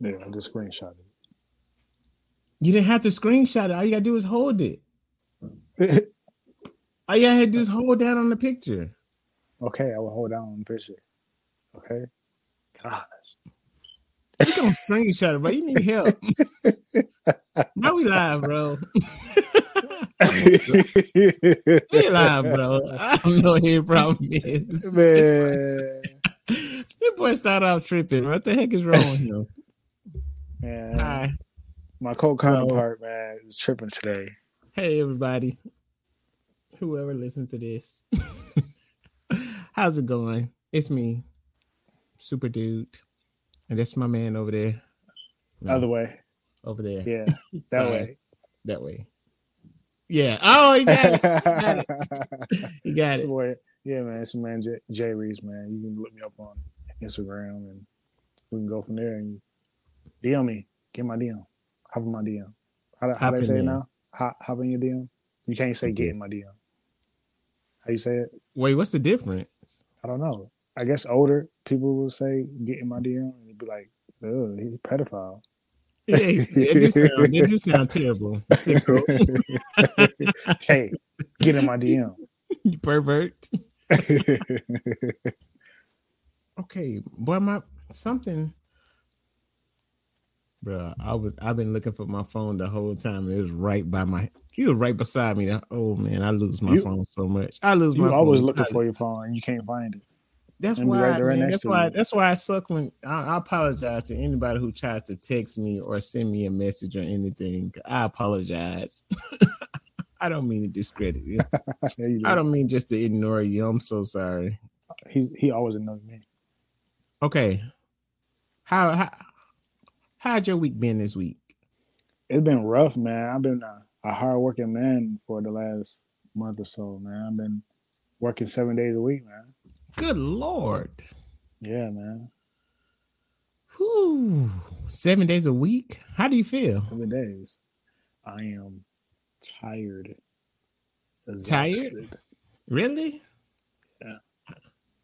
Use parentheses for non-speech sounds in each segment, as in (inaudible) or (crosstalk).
Yeah, I just screenshot it. You didn't have to screenshot it. All you gotta do is hold it. (laughs) All you had to do is hold that on the picture. okay, I will hold down on the picture. Okay. Gosh. You don't screenshot it, but you need help. (laughs) now we live, bro. (laughs) we live, bro. I don't know what your problem is. Man. This boy started off tripping. What the heck is wrong with him? Man. Hi. My co counterpart, man, is tripping today. Hey, everybody. Whoever listens to this. (laughs) How's it going? It's me, Super Dude. And that's my man over there. No, Other way. over there. Yeah. (laughs) That Sorry. way. That way. Yeah. Oh, he got it. He got it. (laughs) boy. Yeah, man. It's your man J, Jay Reese, man. You can look me up on Instagram and we can go from there and DM me. Get my DM. Hop in my DM. How, how Hop they say it now? Hop, hop in your DM. You can't say get in my DM. How you say it? Wait, what's the difference? I don't know. I guess older people will say get in my DM and you'd be like, oh, he's a pedophile. Yeah, they do sound, do sound terrible. (laughs) (laughs) Hey, get in my DM. (laughs) you pervert. Okay, boy, my something, bro. I was I've been looking for my phone the whole time. It was right by my. You were right beside me. Oh man, I lose my You- phone so much. I lose my. You always phone. looking for your phone and you can't find it. That's why. right right man, that's why. you. That's why I suck when I, I apologize to anybody who tries to text me or send me a message or anything. I apologize. (laughs) I don't mean to discredit you. (laughs) You. I don't mean just to ignore you. I'm so sorry. He's he always knows me. Okay. How how how'd your week been this week? It's been rough, man. I've been a, a hard working man for the last month or so, man. I've been working seven days a week, man. Good lord. Yeah, man. Whew. Seven days a week? How do you feel? Seven days. I am tired. Tired? Really? Yeah.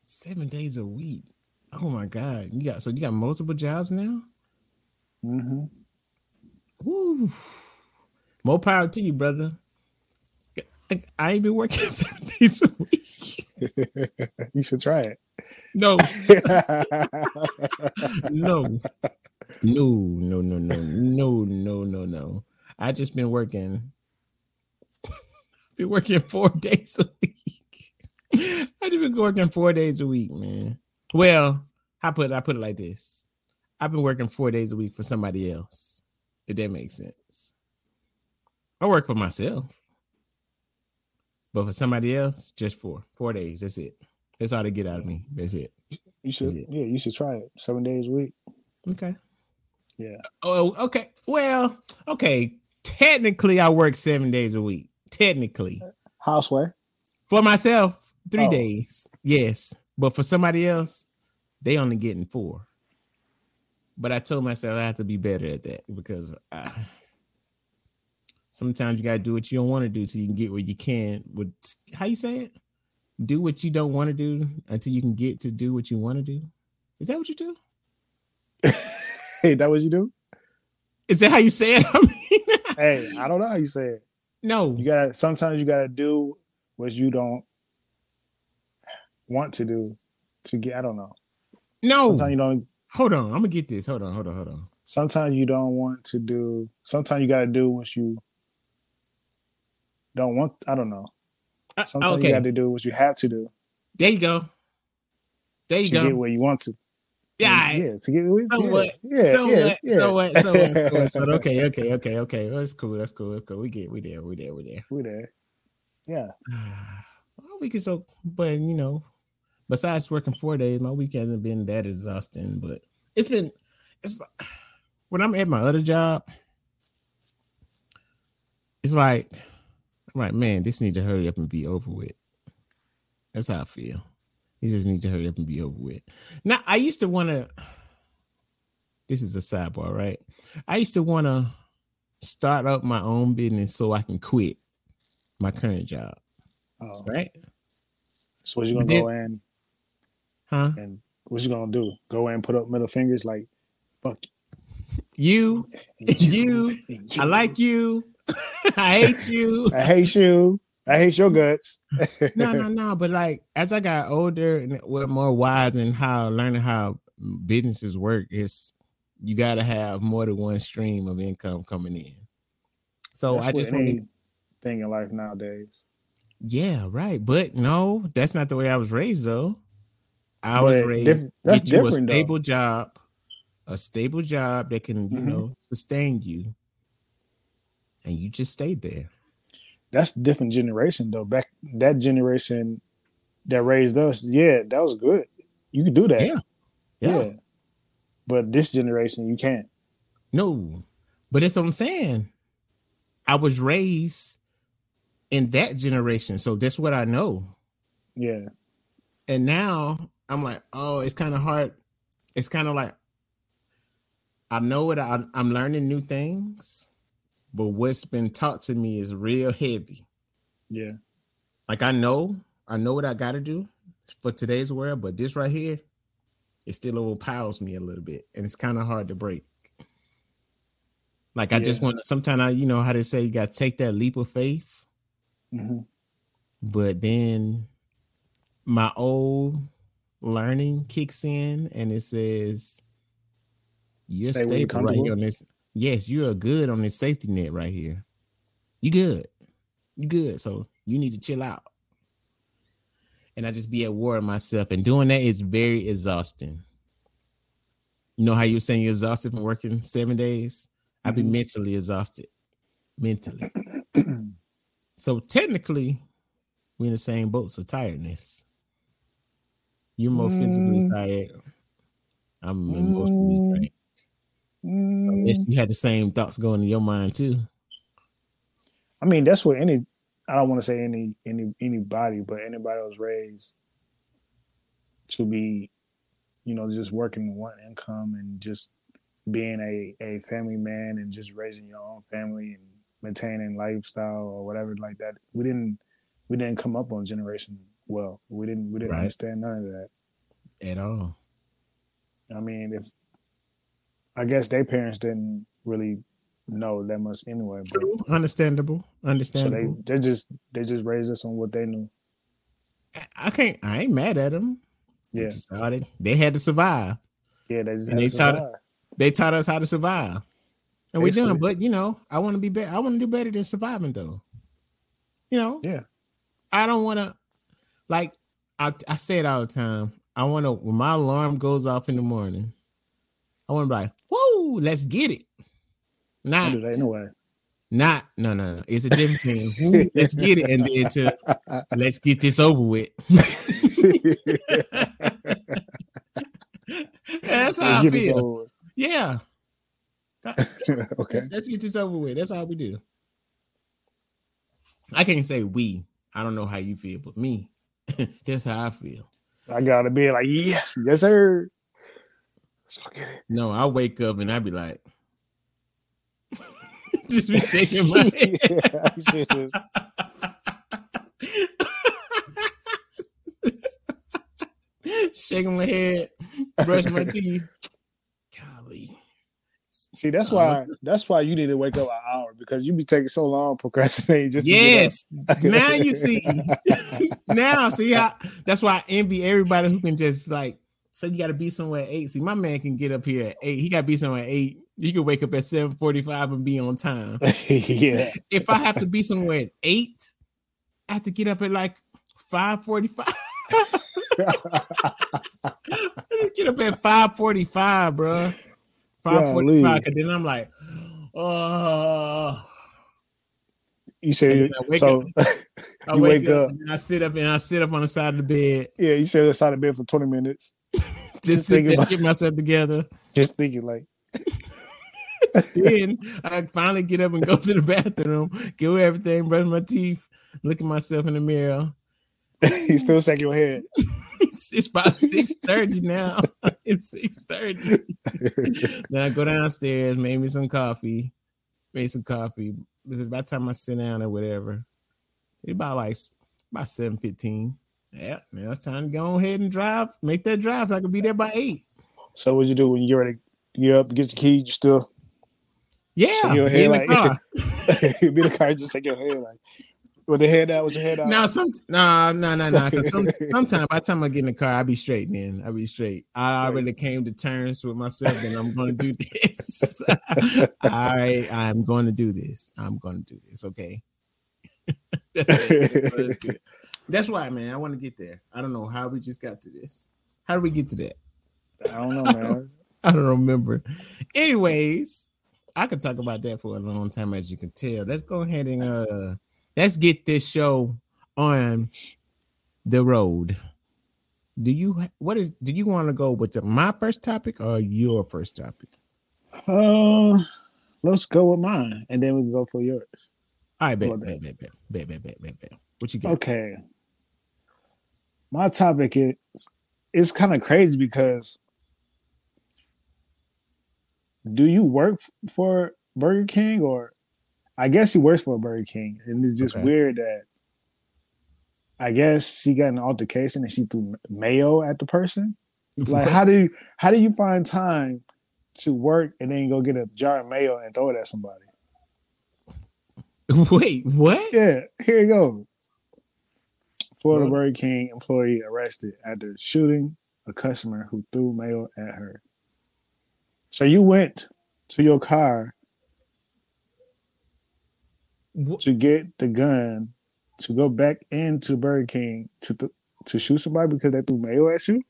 Seven days a week. Oh my god. You got so you got multiple jobs now? Mm-hmm. Woo. More power to you, brother. I ain't been working (laughs) seven days a week. you should try it. No. (laughs) no. No, no, no, no, no, no, no, no. I just been working. (laughs) been working four days a week. I just been working four days a week, man. Well, I put I put it like this. I've been working four days a week for somebody else. If that makes sense. I work for myself. But for somebody else, just four. Four days. That's it. That's all they get out of me. That's it. You should, Yeah. yeah, you should try it. Seven days a week. Okay. Yeah. Oh, okay. Well, okay. Technically, I work seven days a week. Technically, Houseway. for myself, three Oh. days. Yes, but for somebody else, they only getting four. But I told myself I have to be better at that because uh, I, (sighs) sometimes you gotta do what you don't want to do so you can get what you can. With how you say it, do what you don't want to do until you can get to do what you want to do. Is that what you do? hey, (laughs) that what you do? Is that how you say it? (laughs) I mean, Hey, I don't know how you say it. no. You gotta sometimes you gotta do what you don't want to do to get I don't know. No, Sometimes you don't hold on. I'm gonna get this. Hold on, hold on, hold on. sometimes you don't want to do sometimes you gotta do what you don't want I don't know. Uh, Sometimes okay, you gotta do what you have to do there you go. There you to go. get where you want to. yeah, Yeah, to get So yeah, what? Yeah, so yeah, what? yeah. So what? So what? So what? So (laughs) okay, okay, okay, okay. That's cool. That's cool. That's cool. We get. We there. We there. We there. We there. Yeah. (sighs) Well, we can so, but you know, besides working four days, my week hasn't been that exhausting. But it's been. It's when I'm at my other job. It's like, I'm like, man, this need to hurry up and be over with. That's how I feel. You just need to hurry up and be over with. Now, I used to want to. This is a sidebar, right? I used to want to start up my own business so I can quit my current job, Oh. right? So what you gonna Did- go in Huh? and what you gonna do? Go and put up middle fingers like fuck you. you, (laughs) you, I like you. (laughs) I hate you. I hate you. I hate your guts. (laughs) no, no, no. But like as I got older and we're more wise in how learning how businesses work, it's you got to have more than one stream of income coming in. So That's I just with anything in life nowadays. yeah, right. But no, that's not the way I was raised though. I was raised that's get you a different, though. stable job, a stable job that can you Mhm. know sustain you, and you just stayed there. That's a different generation though. Back that generation that raised us, yeah, that was good. You could do that. Yeah. Yeah. But this generation, you can't. No, but that's what I'm saying. I was raised in that generation, so that's what I know. Yeah. And now I'm like, oh, it's kind of hard. It's kind of like I know what I, I'm learning new things, but what's been taught to me is real heavy. Yeah. Like I know, I know what I got to do for today's world, but this right here, it still overpowers me a little bit, and it's kind of hard to break. Like I just Yeah. want. Sometimes I, you know, how they say you got to take that leap of faith, hmm but then my old learning kicks in, and it says you're Stay stable right here on this. Yes, you are good on this safety net right here. You good. You good. So you need to chill out. And I just be at war with myself. And doing that is very exhausting. You know how you're saying you're exhausted from working seven days? I'd be Mhm. mentally exhausted. Mentally. (clears throat) so technically, we're in the same boat of tiredness. You're more physically Mm. tired. I'm emotionally Mm. drained. Unless you had the same thoughts going in your mind too. I mean, that's what any. I don't want to say any any anybody, but anybody was raised to be, you know, just working one income and just being a a family man and just raising your own family and maintaining lifestyle or whatever like that. We didn't we didn't come up on generation well. We didn't we didn't Right. understand none of that. At all. I mean, if I guess their parents didn't really know that much anyway, but True. Understandable. Understandable. so they they just they just raised us on what they knew. I- can't I ain't mad at them. They Yeah. just started. They had to survive. Yeah, they just they taught- survive. They taught us how to survive. And we're doing, but you know, I want to be better. I want to do better than surviving though. You know? Yeah. I don't want to like I, I say it all the time. I want to when my alarm goes off in the morning, I want to be like, whoa, let's get it. I Not, anyway. not, no, no, no. It's a different thing. Let's get it, and then to let's get this over with. (laughs) That's how I Let's this feel. Yeah. (laughs) okay. Let's, let's get this over with. That's how we do. I can't say we. I don't know how you feel, but me, (laughs) that's how I feel. I gotta be like, yes, yes, sir. Let's go get it. No, I wake up and I be like, (laughs) just be shaking my (laughs) head. Shaking my head, brush my teeth. See, that's Uh, why that's why you need to wake up an hour because you be taking so long procrastinating just Yes. now you see. (laughs) now see how that's why I envy everybody who can just like say you gotta be somewhere at eight. See, my man can get up here at eight. He gotta be somewhere at eight. He can wake up at 745 and be on time. (laughs) yeah. If I have to be somewhere at eight, I have to get up at like 545. (laughs) get up at 545, bro. 545. Golly. Cause then I'm like, oh You say And then I so (laughs) I You wake, up, up. and I sit up and I sit up on the side of the bed, yeah, you said on the side of the bed for 20 minutes. (laughs) just Just thinking about- get myself together. (laughs) Just thinking like then I finally get up and go to the bathroom, do everything, brush my teeth, look at myself in the mirror. you still shake your head. It's, it's about six thirty now. (laughs) (laughs) it's six thirty. (laughs) then I go downstairs, make me some coffee, make some coffee. By the time I sit down or whatever, it's about like about seven fifteen. Yeah, now it's time to go ahead and drive. Make that drive. So I can be there by eight. So what you do when you're ready get up, get your keys, you still Yeah, Shake your be head in the like car. be in the car, just take your head like with the head out, with your head out. Now some no no no no because some (laughs) sometimes by the time I get in the car I be straight man I be straight. I already came to terms with myself and I'm going to do this. (laughs) All right I'm going to do this. I'm going to do this okay? (laughs) That's good. Why man I want to get there. I don't know how we just got to this. How did we get to that? I don't know, man. I don't remember. Anyways I could talk about that for a long time as you can tell. Let's go ahead and uh let's get this show on the road. Do you what is do you want to go with the, my first topic or your first topic? Uh, let's go with mine, and then we can go for yours. All right, bet, bet, bet, bet, bet, bet, bet, bet. What you got? Okay. My topic is it's kind of crazy because do you work for Burger King or I guess he works for Burger King and it's just Okay. weird that I guess she got an altercation and she threw mayo at the person. Like (laughs) how do you how do you find time to work and then go get a jar of mayo and throw it at somebody? (laughs) Wait, what? Yeah, here you go. Florida What? Burger King employee arrested after shooting a customer who threw mail at her. So you went to your car Wh- to get the gun to go back into Burger King to th- to shoot somebody because they threw mayo at you?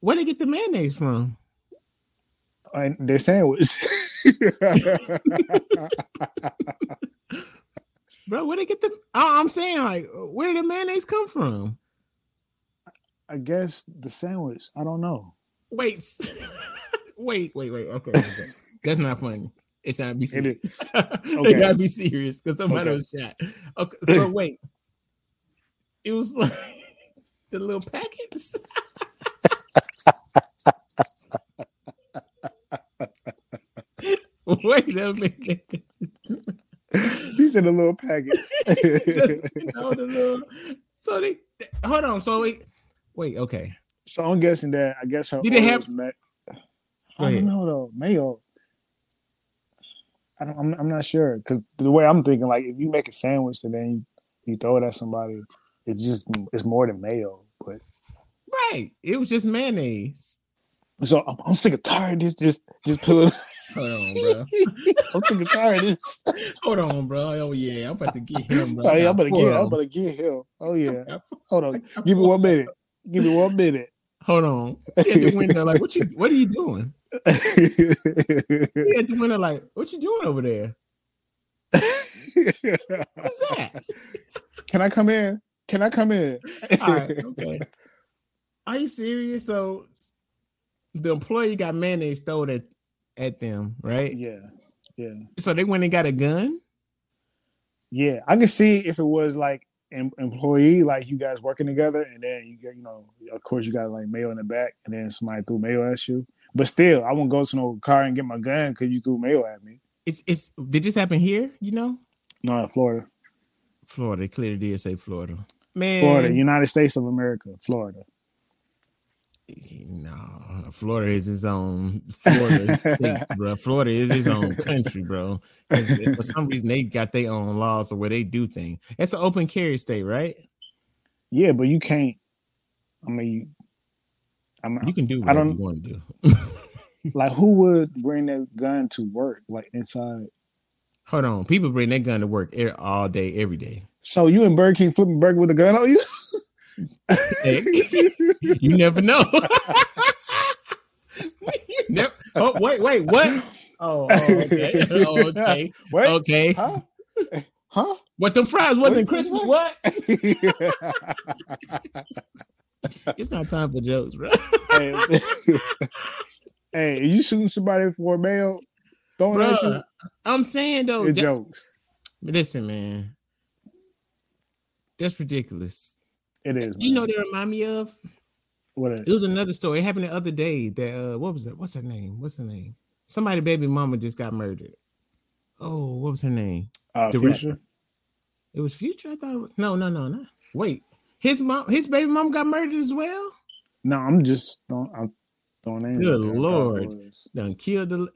Where they get the mayonnaise from? And they sandwich. (laughs) Bro, where they get the I'm saying like where did the mayonnaise come from? I guess the sandwich. I don't know. Wait, (laughs) wait, wait, wait. Okay, okay. that's not funny. It's not be It serious. (laughs) they Okay. gotta be serious because somebody Okay. was shot. Okay, so (laughs) wait, it was like (laughs) the little packets. wait a minute. These are the little package. You know, the little- so they hold on. So wait, wait. Okay, so I'm guessing that I guess her Did they have- ma- I don't know though. Mayo. I don't, I'm, I'm not sure because the way I'm thinking, like if you make a sandwich and then you, you throw it at somebody, it's just it's more than mayo. But right. It was just mayonnaise. so I'm, I'm sick of tired of this. Just just it. Hold on, (laughs) bro. I'm sick of tired of this. Hold on, bro. Oh yeah, I'm about to get him, bro. Oh, yeah, I'm gonna Hold get. I'm on. gonna get him. Oh yeah. (laughs) Hold on. Give me one minute. Give me one minute. Hold on. At the window, like, what you what are you doing? He at the (laughs) window, like, what you doing over there? What's that? Can I come in? Can I come in? All right, okay. Are you serious? So the employee got mayonnaise thrown at, at them, right? Yeah. Yeah. So they went and got a gun. Yeah, I can see if it was like an employee, like you guys working together, and then you get, you know, of course you got like mail in the back, and then somebody threw mail at you. But still, I won't go to no car and get my gun because you threw mail at me. It's it's did this happen here? You know, No, in Florida, Florida. They clearly did say Florida. Man, Florida, United States of America, Florida. No, Florida is his own Florida (laughs) state, bro. Florida is his own country, bro. For some reason, they got their own laws of where they do things. It's an open carry state, right? Yeah, but you can't. I mean, you, I'm You can do I don't- you want to do. (laughs) (laughs) like, who would bring their gun to work, like inside? Hold on, people bring their gun to work all day, every day. So you and Burger King flipping burger with a gun on you? Hey, (laughs) you never know. you never, oh wait, wait, what? Oh, oh, okay, oh, okay, Wait, okay. huh? Huh? What the fries wasn't What? Christmas? What? (laughs) It's not time for jokes, bro. hey, (laughs) hey, you shooting somebody for mail? Throwing at you? Bruh, I'm saying though, that- jokes. listen, man, that's ridiculous. It is. You man. know, they remind me of. what? It, It was another story. It happened the other day. That uh, what was it? What's her name? What's her name? Somebody, baby mama just got murdered. Oh, what was her name? uh, future. It was Future. I thought. It was, no, no, no, no. Wait, his mom, his baby mom got murdered as well. No, I'm just throwing. I'm throwing names. Good out there. I thought it Lord. Done killed the.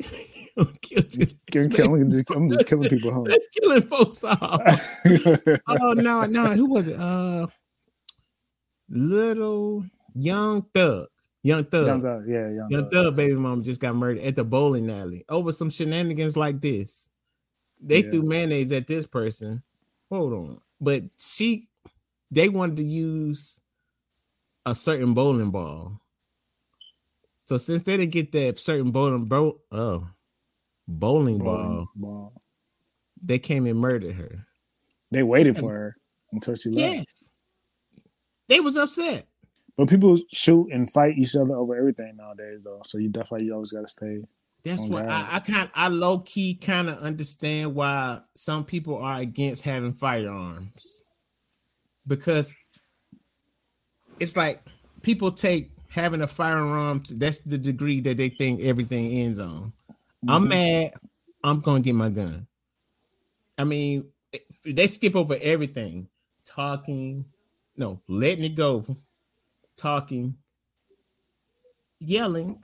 kill, Kill- kill- I'm, just, I'm just killing people. Huh? Let's killing folks off. (laughs) oh no, no, who was it? Uh, little young thug, young thug, Young Thug, yeah, Young, young Thug. thug baby mom just got murdered at the bowling alley over some shenanigans like this. They Yeah. threw mayonnaise at this person. Hold on, but she, they wanted to use a certain bowling ball. So since they didn't get that certain bowling bro, oh, bowling ball, Bowling ball. they came and murdered her. They waited for her until she left. Yes. They was upset. But people shoot and fight each other over everything nowadays, though. So you definitely you always got to stay. That's what I, I kind I low key kind of understand why some people are against having firearms. Because it's like people take having a firearm to, that's the degree that they think everything ends on. I'm Mhm. mad, I'm gonna get my gun. I mean, they skip over everything. Talking, no, letting it go, talking, yelling,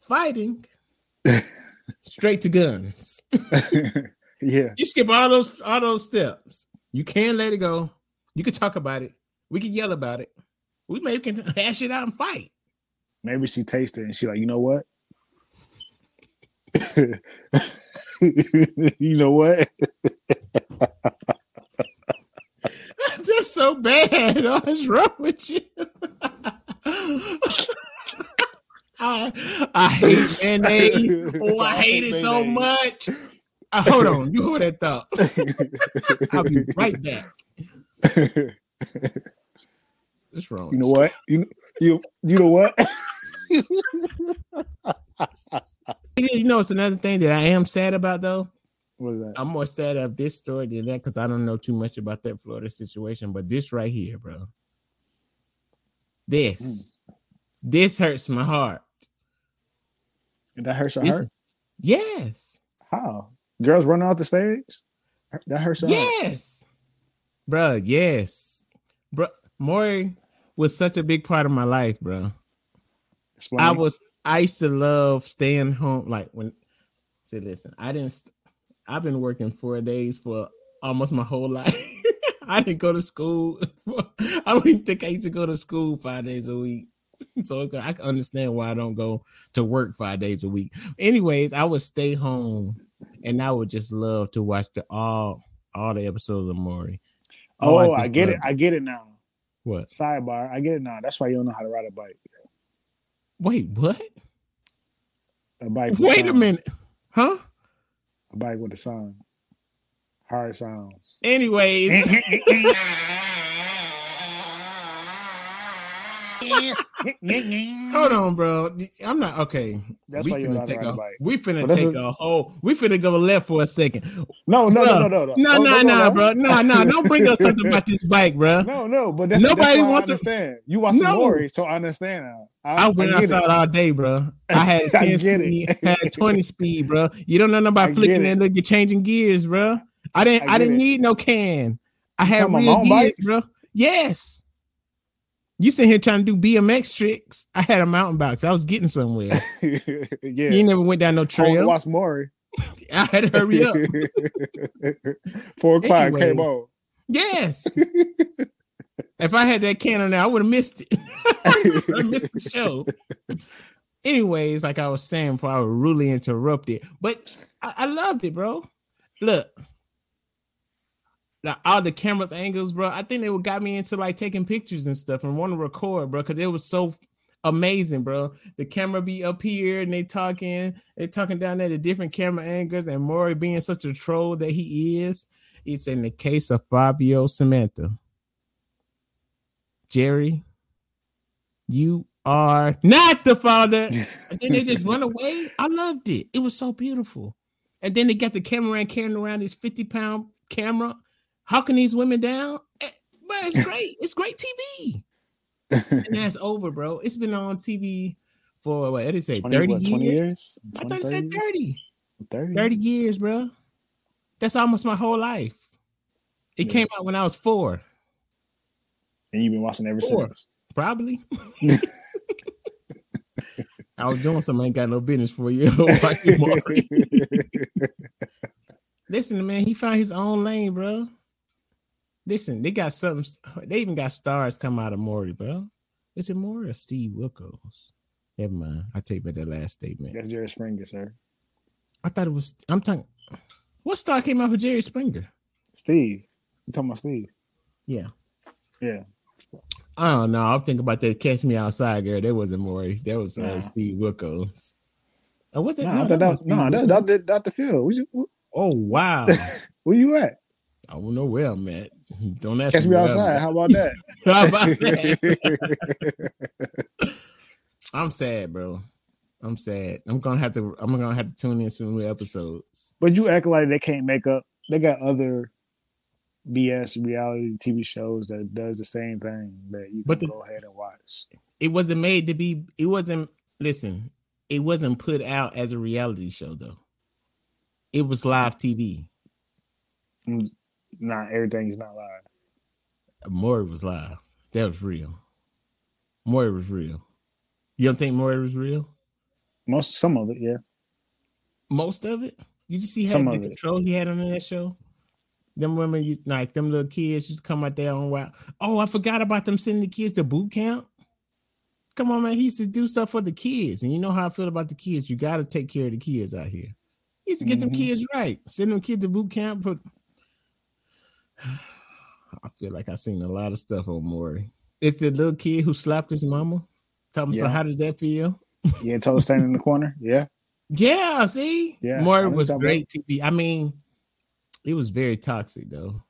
fighting, (laughs) straight to guns. (laughs) yeah, You skip all those all those steps. You can let it go. You can talk about it. We can yell about it. We maybe can hash it out and fight. maybe she tasted it and she like, you know what? (laughs) you know what? (laughs) Just so bad. (laughs) What's wrong with you? I, I hate mayonnaise. Oh, I hate it so much. (laughs) Uh, hold on, you hold that thought. (laughs) I'll be right back. What's wrong? You know what? You you you know what? (laughs) You know, it's another thing that I am sad about though. what is that? I'm more sad of this story than that because I don't know too much about that Florida situation. But this right here, bro. This, this hurts my heart. And That hurts your This- heart? Yes, How? Girls running off the stage? That hurts your yes, bro. Yes, bro. Maury was such a big part of my life, bro. Explain. I was I used to love staying home. Like when say, listen, I didn't. St- I've been working four days for almost my whole (laughs) life. I didn't go to school. (laughs) I don't even think I used to go to school five days a week. (laughs) So I can understand why I don't go to work five days a week. Anyways, I would stay home and I would just love to watch the all all the episodes of Maury. oh, I, just get it. I get it now. What? Sidebar. I get it now. That's why you don't know how to ride a bike. Wait, what? A bike. with Wait a minute. Huh? A bike with a sound. Hard sounds. Anyways. (laughs) (laughs) (laughs) Hold on, bro. I'm not okay. That's we why you're finna not take a a, bike. we finna But take a- a whole. We finna go left for a second. No, no, Bruh. no, no, no, no. No, Don't- no, no, bro. No, no. Don't bring us something about this bike, bro. (laughs) No, no, but that's Nobody that's why wants I to- understand. You watch No. the Maury, so I understand now. I, I went I get it. outside all day, bro. (laughs) I had I 10 get speed, it. had 20 speed, bro. You don't know nothing about flicking get that look, you're changing gears, bro. I didn't I I, didn't it. need no can. I had real mountain gears, bro. Yes. You sitting here trying to do BMX tricks. I had a mountain bike. I was getting somewhere. (laughs) yeah. You never went down no trail. I want to trail. watch Maury. (laughs) I had to hurry up. (laughs) Four o'clock Anyway. came on. Yes. if I had that can on there, I would have missed it. I missed the show. Anyways, like I was saying before, I was really interrupted, but I, I loved it, bro. Look, all the camera angles, bro. I think they would got me into like taking pictures and stuff and want to record, bro, because it was so amazing, bro. The camera be up here and they talking, they talking down there, the different camera angles, and Maury being such a troll that he is. It's in the case of Fabio Samantha. Jerry, you are not the father. And then they just (laughs) run away. I loved it. It was so beautiful. And then they got the cameraman carrying around this 50 pound camera, hawking these women down. Eh, but it's great. (laughs) It's great TV. (laughs) And that's over, bro. It's been on TV for what did it say? 20, 30 what, years? 20 years? I thought it said 30. 30. 30 years, bro. That's almost my whole life. It Yeah. came out when I was four, And you've been watching ever Four. since. probably. (laughs) I was doing something I ain't got no business for you, Listen, man, he found his own lane, bro. Listen, they got something. They even got stars come out of Maury, bro. Is it Maury or Steve Wilkos? Never mind. I take back that last statement. That's Jerry Springer, sir. I thought it was. I'm talking. What star came out for Jerry Springer? Steve. You talking about Steve? Yeah. Yeah. I don't know. I'm thinking about that Catch Me Outside girl. That wasn't Maury. That was uh, Nah. Steve Wilkos. Oh, was it? No, I thought that was no, that, that, that, Dr. Phil. You, Oh wow. (laughs) where you at? I don't know where I'm at. (laughs) Don't ask Catch me I'm outside. How about that? (laughs) How about that? (laughs) I'm sad, bro. I'm sad. I'm gonna have to. I'm gonna have to tune in some new episodes. but you act like they can't make up. They got other BS reality TV shows that does the same thing that you can But the- go ahead and watch. It wasn't made to be. It wasn't. Listen, it wasn't put out as a reality show though. It was live TV. Mm. Not everything is not live. Maury was live. That was real. Maury was real. You don't think Maury was real? Most some of it, yeah. Most of it. You just see how the of it. control he had on that show. Them women, you, like them little kids, just come out there on wild. Oh, I forgot about them sending the kids to boot camp. Come on, man. He used to do stuff for the kids, and you know how I feel about the kids. You got to take care of the kids out here. He used to get them Mhm. kids right. Send them kids to boot camp. But I feel like I've seen a lot of stuff on Maury. It's the little kid who slapped his mama. Tell me, so how does that feel? (laughs) yeah, told standing in the corner, yeah. Yeah, see, Yeah, Maury was great TV. I mean, it was very toxic though,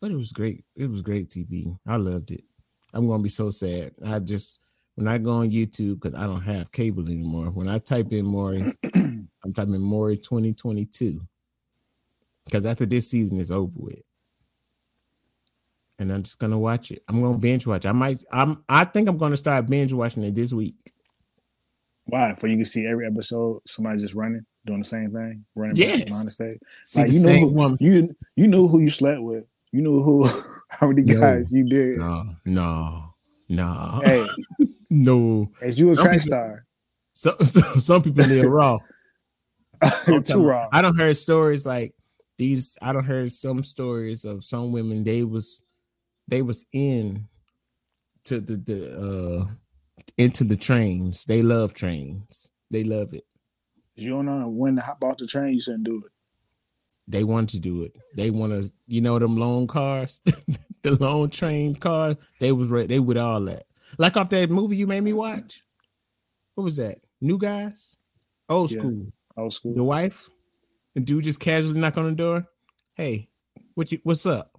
but it was great. It was great TV. I loved it. I'm gonna be so sad. I just when I go on YouTube because I don't have cable anymore. When I type in Maury, (clears throat) I'm typing Maury 2022 because after this season is over with. And I'm just gonna watch it. I'm gonna binge watch. I might. I'm. I think I'm gonna start binge watching it this week. Why? For you can see every episode, somebody just running, doing the same thing, running Yes. back behind the stage. See Like, you know who, woman. you you knew who you slept with. You know who (laughs) how many No. guys you did. No, no, no, Hey, (laughs) no. as you a Some track people- star, So, so (laughs) some people live raw. too wrong. I don't heard stories like these. I don't heard some stories of some women. They was they was in to the the uh into the trains. They love trains. They love it. You don't know when to hop off the train, you shouldn't do it. They want to do it. They want to, you know, them long cars, (laughs) the long train cars. They was re- they with all that. Like off that movie you made me watch. What was that? New guys, old Yeah. school. Old school. The wife, the dude just casually knock on the door. Hey, what you? What's up?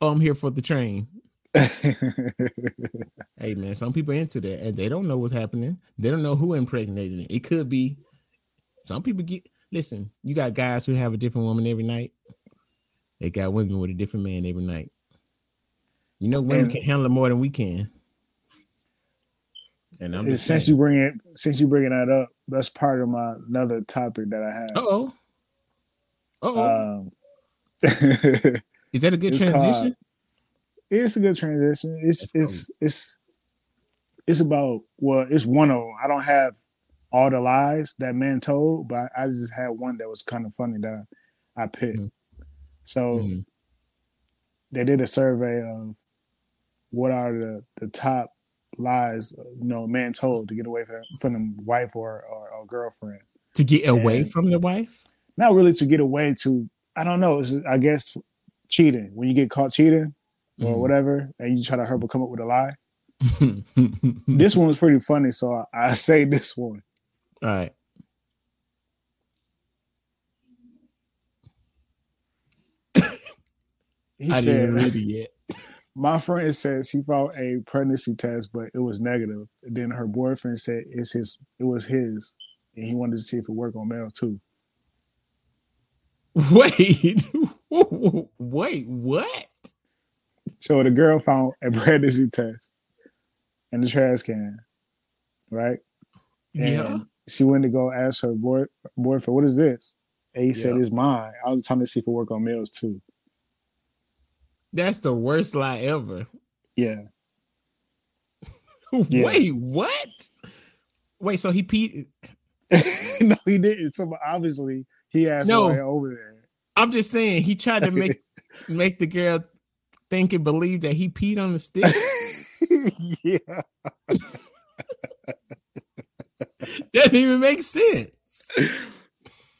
Oh, I'm here for the train. (laughs) Hey man, some people into that and they don't know what's happening. They don't know who impregnated it. It could be some people get listen, you got guys who have a different woman every night. They got women with a different man every night. You know, women And- can handle it more than we can. And I'm just since you bring it, since you bringing that up, that's part of my another topic that I have. oh, oh, Um, (laughs) is that a good transition? called- it's a good transition. It's it's it's it's about well, it's one of them. I don't have all the lies that men told, but I just had one that was kind of funny that I picked. Mhm. So Mhm. they did a survey of what are the the top lies you know men told to get away from from a wife or or, or girlfriend. To get away And- from the wife? Not really to get away to. I don't know. It's, I guess cheating when you get caught cheating or Mhm. whatever, and you try to help her come up with a lie. (laughs) This one was pretty funny, so I, I (laughs) say this one. right. (coughs) He I said, didn't read it yet. (laughs) "My friend said she found a pregnancy test, but it was negative. And then her boyfriend said it's his, it was his, and he wanted to see if it worked on males too. (laughs) Wait, (laughs) wait, what? So the girl found a pregnancy test in the trash can, right? Yeah. She went to go ask her boy, boyfriend, "What is this?" And he said, "It's mine." I was trying to see if it work on males too. That's the worst lie ever. Yeah, (laughs) Yeah. Wait, what? Wait, so he peed? no, he didn't. So obviously he has No. somebody over there. I'm just saying he tried to make (laughs) make the girl think and believe that he peed on the stick. (laughs) yeah. (laughs) Doesn't even make sense.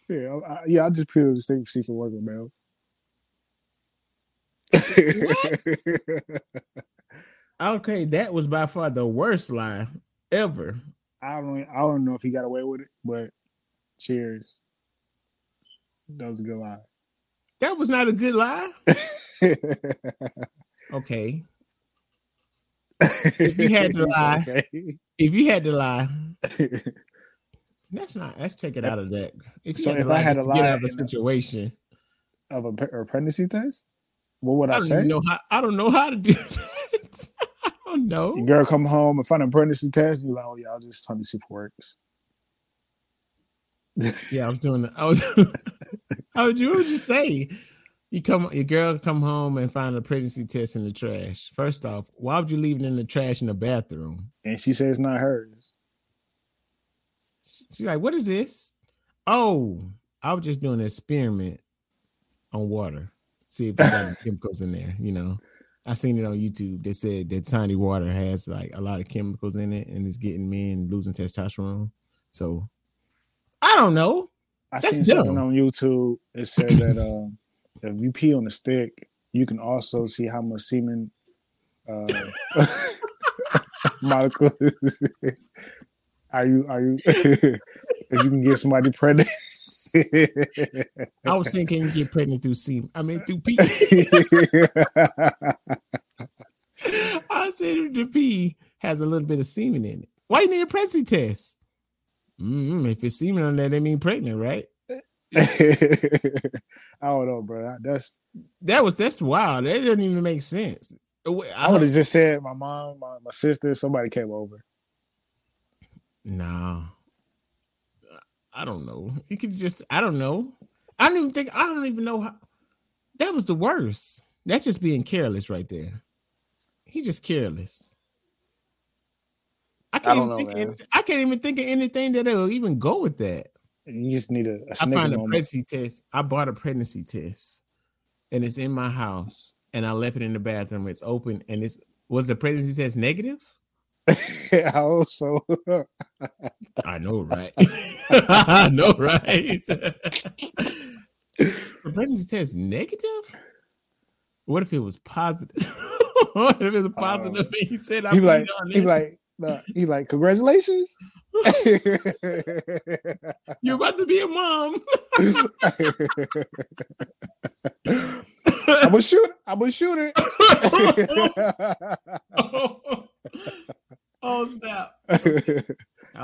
Yeah, I, yeah, I just peel the steak see for working, man. Okay, that was by far the worst lie ever. I don't I don't know if he got away with it, but cheers. That was a good lie. That was not a good lie. (laughs) Okay. if you had to (laughs) lie. okay. If you had to lie, (laughs) that's not let's take it out of that. If So to if I had to to get lie out of a situation, of a, a pregnancy test, what would I I, say? know how I don't know how to do that. I don't know. Your girl come home and find a pregnancy test, you like, oh yeah, I'll just tell me see if it works. Yeah, I was (laughs) doing it. I was how would you what would you say? You come your girl come home and find a pregnancy test in the trash. First off, why would you leave it in the trash in the bathroom? and she says it's not hers. She's like, what is this? Oh, I was just doing an experiment on water. See if there's (laughs) chemicals in there, you know. I seen it on YouTube. They said that tiny water has like a lot of chemicals in it and it's getting men losing testosterone. So I don't know. I That's seen something on YouTube. It said that (laughs) um, if you pee on a stick, you can also see how much semen uh, (laughs) molecules. (laughs) are you? Are you? if you can get somebody pregnant. I was thinking can you get pregnant through semen. I mean through pee. I said the pee has a little bit of semen in it. Why you need a pregnancy test? Mm, if it's semen on there, they mean pregnant, right? (laughs) I don't know, bro. That's That was that's wild. That doesn't even make sense. I would have just said my mom, my, my sister, somebody came over. No. I don't know. You could just I don't know. I don't even think I don't even know how that was the worst. That's just being careless right there. He just careless. I can't don't even know, think man. of, I can't even think of anything that will even go with that. You just need a, a I find a pregnancy test. I bought a pregnancy test and it's in my house and I left it in the bathroom. It's open and it's was the pregnancy test negative? (laughs) I hope so. I know, right? (laughs) I know, right? (laughs) the pregnancy test negative? What if it was positive? what if it was positive? Um, and he said, "I peed like, he like, nah, he like, congratulations. (laughs) You're about to be a mom." (laughs) I'm a shoot. I'm a shooter. (laughs) oh snap! I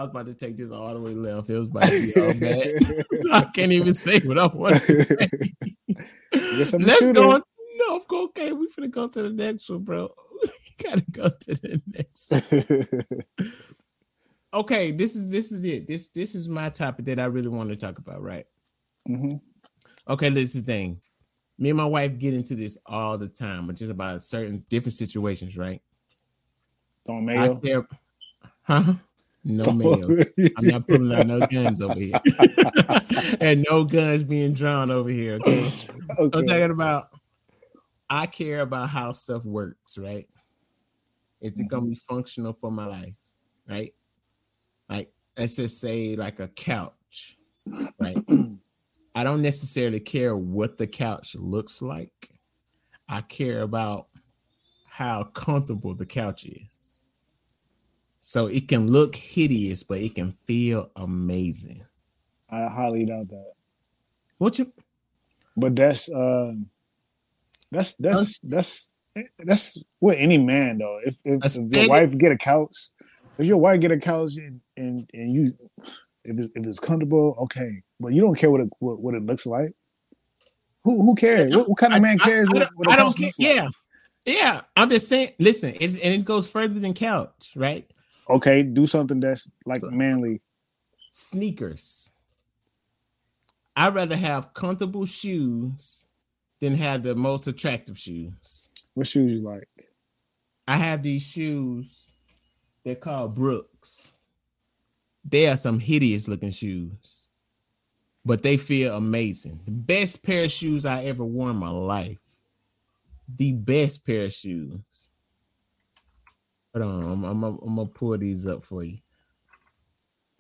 was about to take this all the way left. It was about to be all bad. I can't even say what I want to say. Let's shooter. go. On. No, okay, we finna go to the next one, bro. (laughs) We gotta go to the next. (laughs) Okay, this is this is it. This this is my topic that I really want to talk about, right? Mm-hmm. Okay, this is the thing. Me and my wife get into this all the time, but just about certain different situations, right? Don't I mayo. care, huh? No mayo. (laughs) I'm not pulling out no guns over here, and no guns being drawn over here. Okay, I'm talking about. I care about how stuff works, right? Is it gonna be functional for my life, right? Like let's just say like a couch, right? (clears throat) I don't necessarily care what the couch looks like. I care about how comfortable the couch is. So it can look hideous, but it can feel amazing. I highly doubt that. What you But that's uh, that's that's that's that's what any man though. If if, if your wife get a couch, if your wife get a couch and and, and you if it's, if it's comfortable, okay. But you don't care what it what, what it looks like. Who who cares? What, what kind of man I- cares I, what, don't- what I don't care. like? Yeah. Yeah. I'm just saying, listen, it's, and it goes further than couch, right? Okay, do something that's like manly. Sneakers. I'd rather have comfortable shoes than have the most attractive shoes. What shoes you like? I have these shoes. They're called Brooks. they are some hideous looking shoes, but they feel amazing. The best pair of shoes I ever wore in my life. The best pair of shoes. Hold on, I'm, I'm, I'm gonna pull these up for you.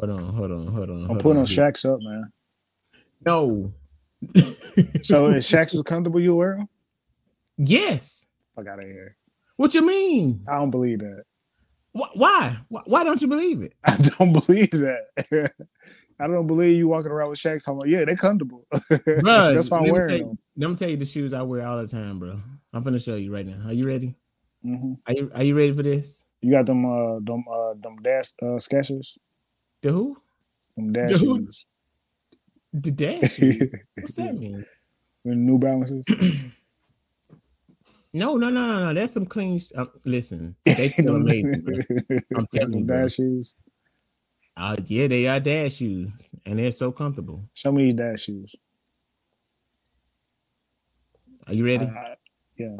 Hold on, hold on, hold on. I'm putting on on Shaq's up, man. No. So is (laughs) Shaq's comfortable you wear them? yes. Fuck out of here. What you mean? I don't believe that. Wh- Why? Wh- Why don't you believe it? (laughs) I don't believe that. (laughs) I don't believe you walking around with Shaq's. I'm like, yeah, they're comfortable. (laughs) Bruh, That's why I'm wearing you- them. Let me tell you the shoes I wear all the time, bro. I'm gonna show you right now. Are you ready? hmm Are you Are you ready for this? You got them uh them uh them dash uh Skechers, The who? them dash Dude. shoes. The dash. What's that mean? The New Balances. (clears throat) No, no, no, no, no. That's some clean. Uh, listen, (laughs) they feel amazing. Bro. I'm telling you, Them bro. dash shoes. Uh, yeah, they are dash shoes, and they're so comfortable. Show me your dash shoes. Are you ready? I- yeah.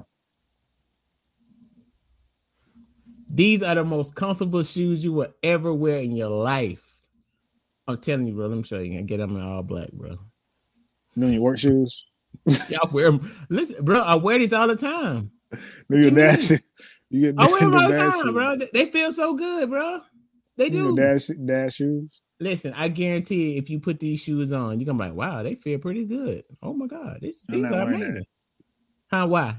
These are the most comfortable shoes you will ever wear in your life. I'm telling you, bro. Let me show you. I get them in all black, bro. You know your work shoes. Yeah, I wear them. Listen, bro. I wear these all the time. (laughs) Your you dash. You get I wear (laughs) them all the time, shoes. bro. They- feel so good, bro. They do. dash dash shoes. Listen, I guarantee if you put these shoes on, you're gonna be like, wow, they feel pretty good. Oh my god, this, these are amazing. How why?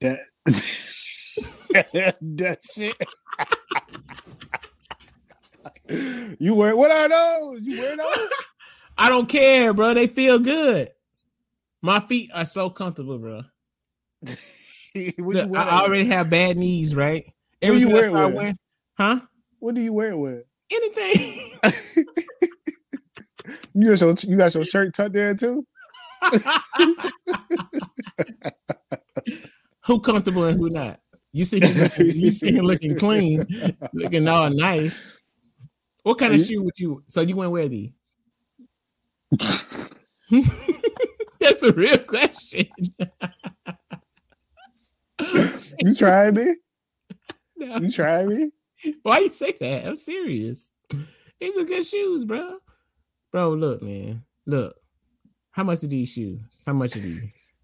That (laughs) that shit. you wear what are those? You wear those? I don't care, bro. They feel good. My feet are so comfortable, bro. (laughs) Look, I already have bad knees, right? What Ever you I wear with? wearing, huh? What do you wear it with? Anything. (laughs) You got your you got your shirt tucked there too? (laughs) who comfortable and who not? You see you see him looking clean, looking all nice. What kind of you- shoe would you? So you wouldn't wear these? (laughs) That's a real question. You try me? (laughs) No. You try me? Why you say that? I'm serious. These are good shoes, bro. Bro, look, man. Look. How much are these shoes? How much are these?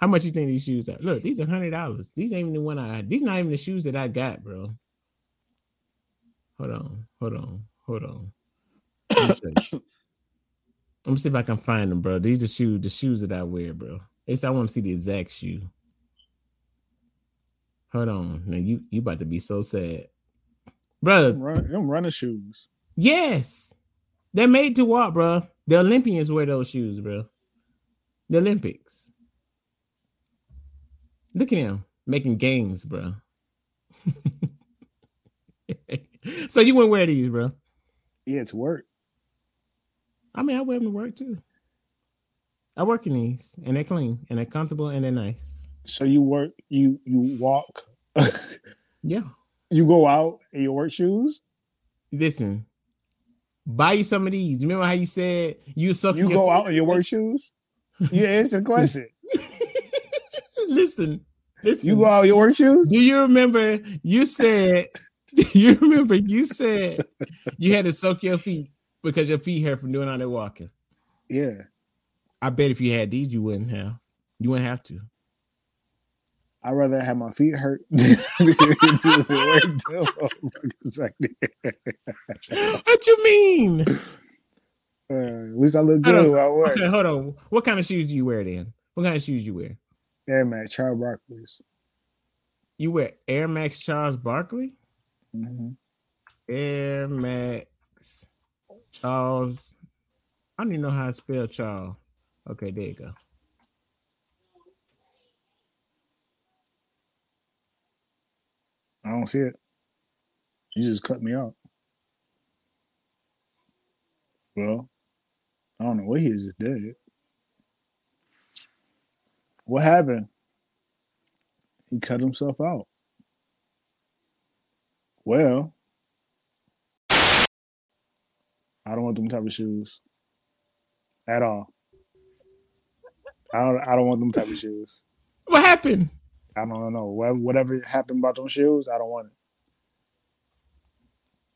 How much you think these shoes are? Look, these are hundred dollars. These ain't even the one I these not even the shoes that I got, bro. Hold on, hold on, hold on. (coughs) (coughs) Let me. See if I can find them, bro. These are shoes, the shoes that I wear, bro. At least I want to see the exact shoe. Hold on. Now you you about to be so sad. Brother, Them, run, them running shoes. Yes, they're made to walk, bro. The Olympians wear those shoes, bro. The Olympics. Look at him making gains, bro. (laughs) so you wouldn't wear these, bro? Yeah, to work. I mean, I wear them to work too. I work in these, and they're clean, and they're comfortable, and they're nice. So you work, you you walk, (laughs) Yeah. you go out in your work shoes. Listen, buy you some of these. Remember how you said you suck? You go out in your work shoes. Yeah, it's a question. (laughs) listen, listen. You go out in your work shoes. Do you remember you said (laughs) you remember you said you had to soak your feet because your feet hurt from doing all that walking? Yeah, I bet if you had these, you wouldn't have. You wouldn't have to. I'd rather have my feet hurt. (laughs) than to wear them motherfuckers like that. What you mean? Uh, at least I look good while I work. Okay, hold on. What kind of shoes do you wear then? What kind of shoes you wear? Air Max, Charles Barkley's. You wear Air Max Charles Barkley? hmm Air Max Charles. I don't even know how to spell Charles. Okay, there you go. I don't see it. You just cut me off. Well, I don't know what he just did. What happened? He cut himself out. Well, I don't want them type of shoes at all. I don't. I don't want them type of shoes. What happened? I don't know. Whatever happened about them shoes, I don't want it.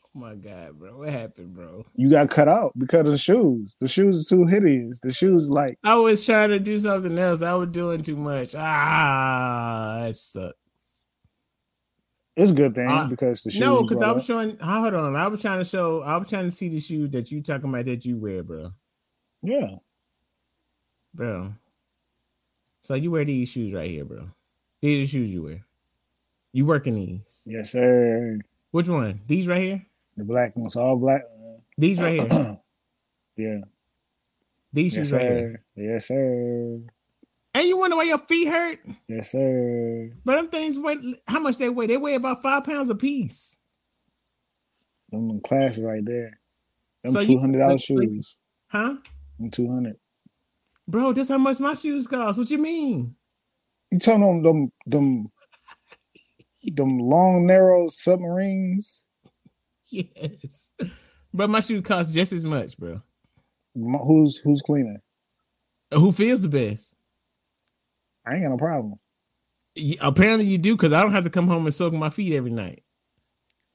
Oh my god, bro. What happened, bro? You got cut out because of the shoes. The shoes are too hideous. The shoes like I was trying to do something else. I was doing too much. Ah, that sucks. It's a good thing Uh, because the shoes. No, because I was showing. Hold on, I was trying to show. I was trying to see the shoe that you talking about that you wear, bro. yeah. Bro. So you wear these shoes right here, bro. These are the shoes you wear. You working these? Yes, sir. Which one? These right here? The black ones, all black. These right here? (clears throat) yeah. These Yes, shoes right here. Yes, sir. And you wonder why your feet hurt? Yes, sir. But them things weigh how much they weigh? They weigh about five pounds a piece. Them, classes right there. Them So two hundred dollars shoes. Huh? Them two hundred. Bro, that's how much my shoes cost. What you mean? You tell them them them them long narrow submarines. Yes. Bro, my shoes cost just as much, bro. m- Who's who's cleaner? Who feels the best? I ain't got no problem. Apparently you do, because I don't have to come home and soak my feet every night.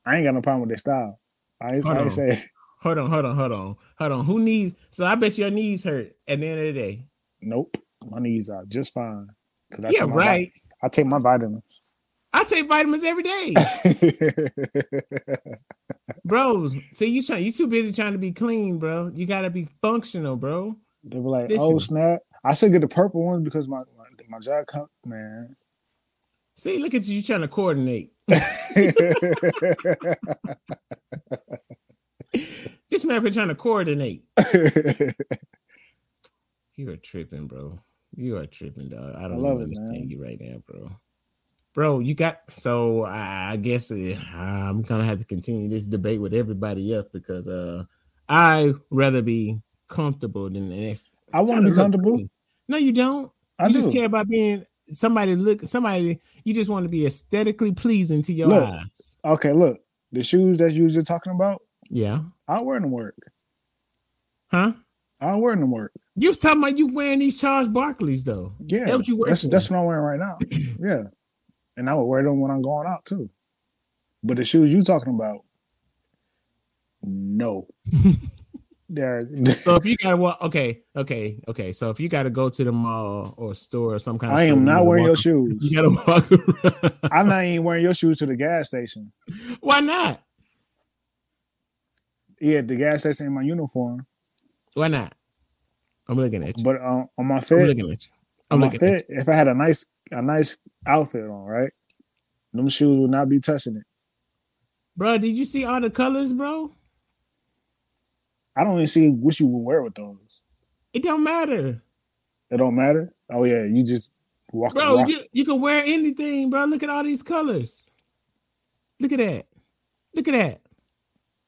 I ain't got no problem with their style. I ain't, Hold I on. say Hold on, hold on, hold on, hold on. Who needs? So I bet your knees hurt at the end of the day. nope. My knees are just fine. 'Cause I yeah, take my right. I take my vitamins. I take vitamins every day, (laughs) bro. See, you try, you too busy trying to be clean, bro. You gotta be functional, bro. they were like, Listen. "Oh snap!" I should get the purple ones because my my, my job come man. See, look at you, trying to coordinate. (laughs) This man been trying to coordinate. (laughs) You are tripping, bro. You are tripping, dog. I don't love even it, understand you right now, bro. Bro, you got so I, I guess uh, I'm gonna have to continue this debate with everybody else because uh I rather be comfortable than the next. I want to be comfortable. No, you don't. I you do. just care about being somebody look somebody. You just want to be aesthetically pleasing to your Look. eyes. Okay, look, the shoes that you were just talking about, Yeah, I wear them work. huh? I wear them work. You was talking about you wearing these Charles Barkley's though. Yeah, That what you wear that's that's what I'm wearing right now. (clears throat) yeah, and I would wear them when I'm going out too. But the shoes you talking about, no. (laughs) They're So if you gotta walk, okay, okay, okay. So if you gotta go to the mall or store or some kind of, I am not wearing your shoes. (laughs) You gotta walk around. I'm not even wearing your shoes to the gas station. Why not? Yeah, the gas station in my uniform, Why not? I'm looking at you. but uh, on my fit, I'm looking at you. I'm looking at fit, if I had a nice a nice outfit on, right, them shoes would not be touching it. Bro, did you see all the colors, bro? I don't even see what you would wear with those. It don't matter. It don't matter. Oh yeah, you just walk. Bro, walk- you, you can wear anything, bro. Look at all these colors. Look at that. Look at that.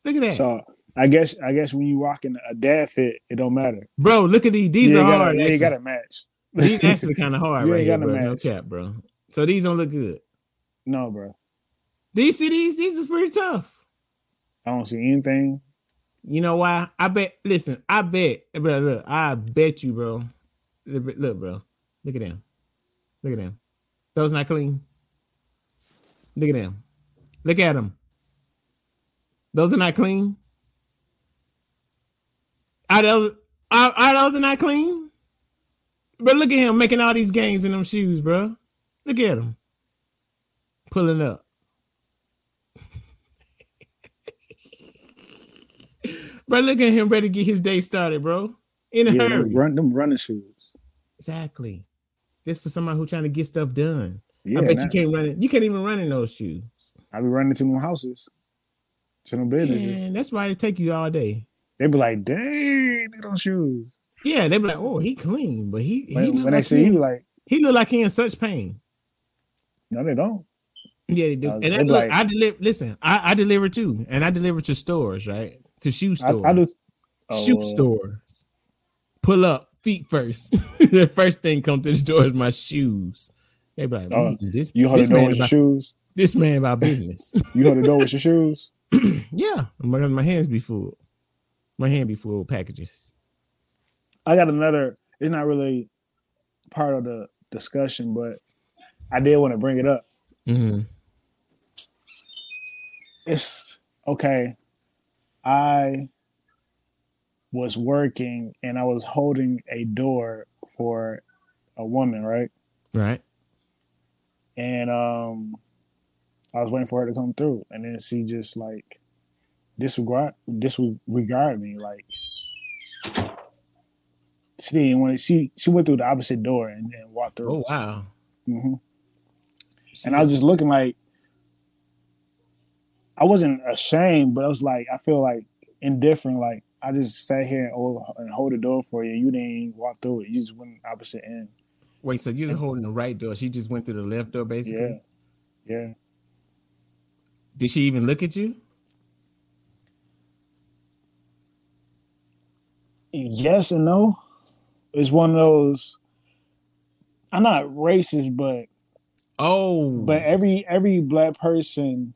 Look at that. So I guess I guess when you walk in a dad fit, it don't matter. bro, look at these. These you are gotta, hard. you got to match. These (laughs) actually kind of hard You right ain't here, gotta bro. No cap, bro. So these don't look good. no, bro. Do you see these? These are pretty tough. I don't see anything. You know why? I bet. Listen, I bet, bro. Look, I bet you, bro. Look, bro. Look at them. Look at them. Those not clean. Look at them. Look at them. Those are not clean. Are those are, are those not clean? But look at him making all these gains in them shoes, bro. Look at him pulling up. Bro, look at him ready to get his day started, bro. In a Yeah, hurry. run, them running shoes. Exactly. This for somebody who trying to get stuff done. Yeah, I bet nah, you can't run it. You can't even run in those shoes. I be running to them houses, to them businesses. Man, that's why it take you all day. They be like, "Dang, at those shoes." Yeah, they be like, "Oh, he clean," but he he When, look when they see he, you, like, he look like he in such pain. no, they don't. Yeah, they do. Uh, and they that, look, like- I deliver. Listen, I, I deliver too, and I deliver to stores, right? To shoe I, stores, I do. Oh, shoe uh, stores. Pull up feet first. (laughs) the first thing come to the door is my shoes. They be like, Oh, "Mm, this You this man your about, shoes. this man about business. (laughs) You hold the door with your shoes. (clears throat) yeah, my, my hands be full. My hand be full of packages. I got another. It's not really part of the discussion, but I did want to bring it up. Mm-hmm. It's okay. I was working and I was holding a door for a woman, right? Right. And um I was waiting for her to come through and then she just like disregard disregard me like she didn't want to, she she went through the opposite door and, and walked through. Oh wow. hmm And I was just looking like I wasn't ashamed, but I was like I feel like indifferent. Like I just sat here and hold, and hold the door for you. You didn't walk through it. You just went opposite end. Wait, so you was holding the right door? She just went through the left door, basically. Yeah, yeah. Did she even look at you? Yes and no. It's one of those. I'm not racist, but Oh, but every every black person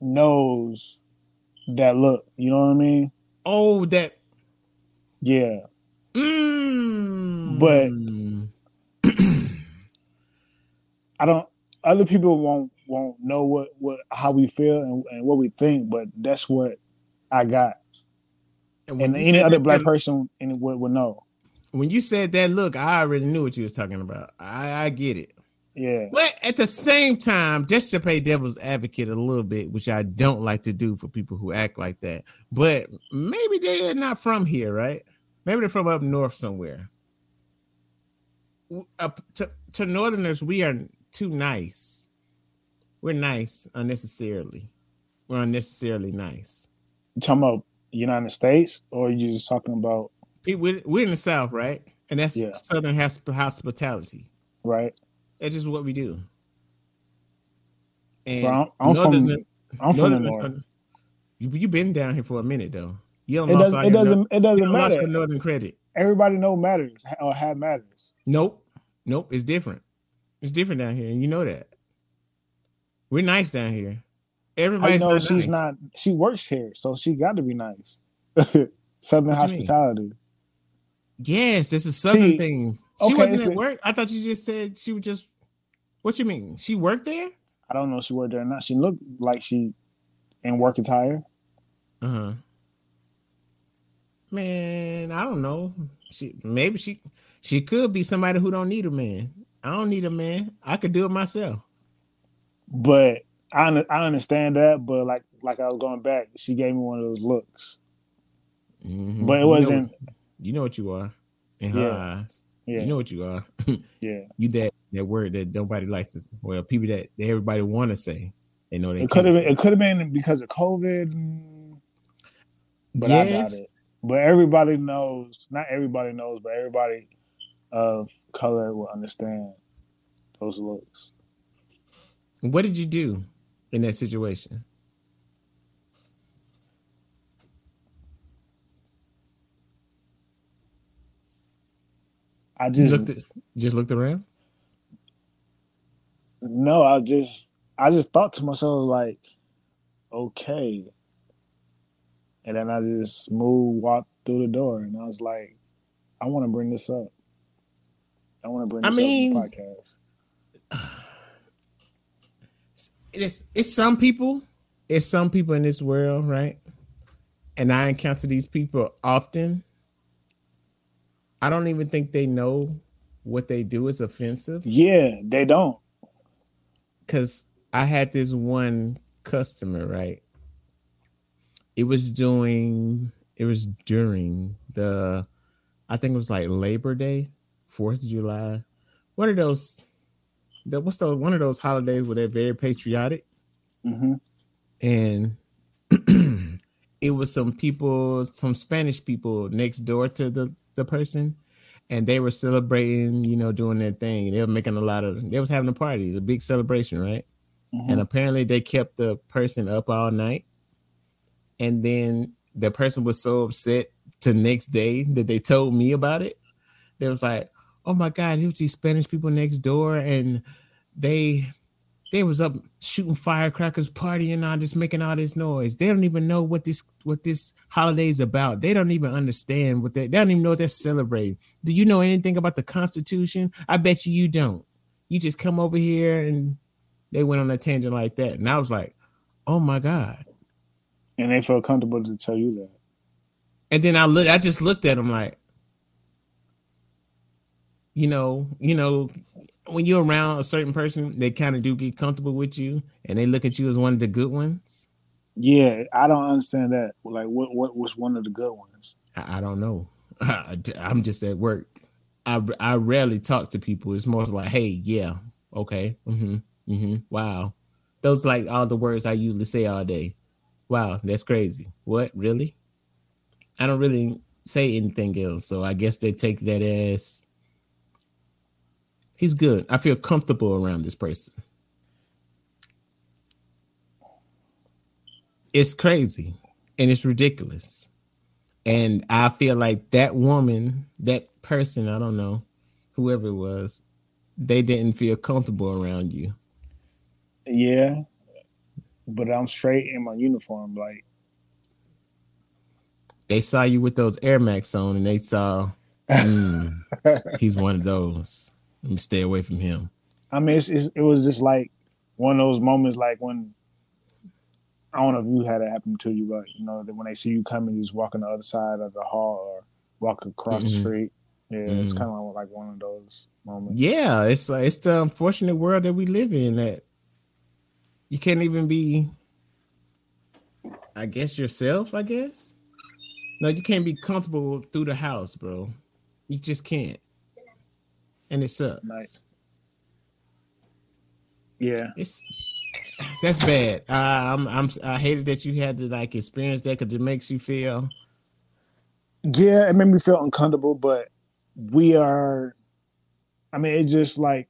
knows that look. You know what I mean? oh, that. Yeah. Mm. But- I don't. Other people won't won't know what what how we feel and, and what we think, but that's what I got, and and any other that- black person in would would know. when you said that look, I already knew what you was talking about. I, I get it. Yeah, But at the same time, just to play devil's advocate a little bit, which I don't like to do for people who act like that, but maybe they're not from here, right? Maybe they're from up north somewhere. Up to, to northerners, we are too nice. We're nice unnecessarily. We're unnecessarily nice. you talking about United States, or you just talking about we're, we're in the south, right? And that's Yeah. southern hosp- hospitality. right? That's just what we do. And Bro, I'm, I'm from I'm from the north. You you been down here for a minute though. You don't It all it doesn't nor- it doesn't matter. northern credit. Everybody know matters or have matters. Nope, nope. It's different. It's different down here, and you know that. We're nice down here. I Everybody's know not she's nice. not. She works here, so she got to be nice. (laughs) Southern What hospitality. Yes, it's a southern See, thing. She okay, wasn't at work. I thought you just said she was just. What you mean? She worked there? I don't know if she worked there or not. She looked like she in work attire. Uh huh. Man, I don't know. She maybe she she could be somebody who don't need a man. I don't need a man. I could do it myself. But I I understand that. But like like I was going back, she gave me one of those looks. Mhm. But it You know- wasn't. You know what you are in her Yeah. eyes. Yeah, You know what you are. (laughs) yeah. you that that word that nobody likes to. Well, people that, that everybody want to say. They know they It could have been. It could have been because of COVID. But I doubt Yes. it. But everybody knows. Not everybody knows, but everybody of color will understand those looks. What did you do in that situation? I You just looked at, just looked around. no. I just I just thought to myself like, okay. And then I just smooth walked through the door, and I was like, I want to bring this up. I want to bring I mean- up the podcast. (sighs) it's it's some people, it's some people in this world, right? And I encounter these people often. I don't even think they know what they do is offensive Yeah, they don't. because I had this one customer, right? It was doing, it was during the, I think it was like Labor Day, Fourth of July. One of those, that what's the one of those holidays where they're very patriotic? hmm and (clears throat) it was some people, some Spanish people next door to the the person, and they were celebrating, you know, doing their thing. They were making a lot of, they was having a party, a big celebration, right? hmm And apparently they kept the person up all night, and then the person was so upset to next day that they told me about it. They was like, "Oh my God, it was these Spanish people next door, and they." They was up shooting firecrackers, partying, all just making all this noise. They don't even know what this what this holiday is about. They don't even understand what they, they don't even know what they're celebrating. Do you know anything about the Constitution? I bet you you don't. You just come over here and they went on a tangent like that. And I was like, oh my God. And they felt comfortable to tell you that. And then I look, I just looked at them like, you know, you know, when you're around a certain person, they kind of do get comfortable with you, and they look at you as one of the good ones. Yeah, I don't understand that. Like, what what was one of the good ones? I, I don't know. (laughs) I'm just at work. I I rarely talk to people. It's more like, hey, yeah, okay, mm-hmm, mm-hmm, wow. Those like all the words I usually say all day. Wow, that's crazy. What really? I don't really say anything else, so I guess they take that as he's good. I feel comfortable around this person. It's crazy and it's ridiculous. And I feel like that woman, that person, I don't know, whoever it was, they didn't feel comfortable around you. Yeah. But I'm straight in my uniform. Like they saw you with those Air Max on and they saw mm, (laughs) he's one of those. Let me stay away from him. I mean, it's, it's, it was just like one of those moments, like when I don't know if you had it happen to you, but you know that when they see you coming, you just walk on the other side of the hall or walk across mm-hmm. the street. Yeah, mm-hmm. it's kind of like one of those moments. Yeah, it's like it's the unfortunate world that we live in that you can't even be, I guess, yourself. I guess. No, you can't be comfortable through the house, bro. You just can't and it sucks. Nice. Yeah, it's that's bad. Uh, I'm I'm I hated that you had to like experience that because it makes you feel. Yeah, it made me feel uncomfortable, but we are. I mean, it just like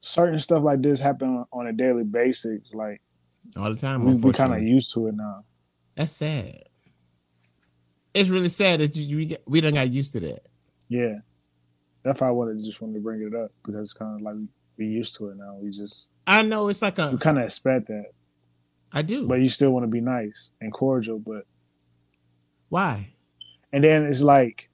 certain stuff like this happen on a daily basis. Like all the time, we, we kind of used to it now. That's sad. It's really sad that you, you we don't got used to that. Yeah, that's why I wanted just wanted to bring it up because it's kind of like we used to it now. We just I know it's like a you kind of expect that. I do, but you still want to be nice and cordial. But why? And then it's like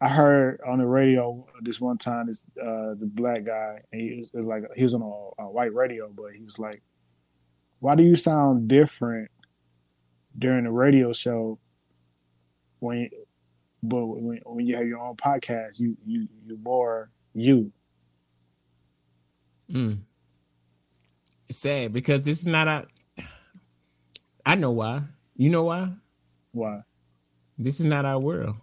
I heard on the radio this one time this uh, the black guy and he was, was like he was on a, a white radio, but he was like, "Why do you sound different during the radio show when but when, when you have your own podcast, you you you more you. Mm. It's sad because this is not a. I know why. You know why? Why? This is not our world.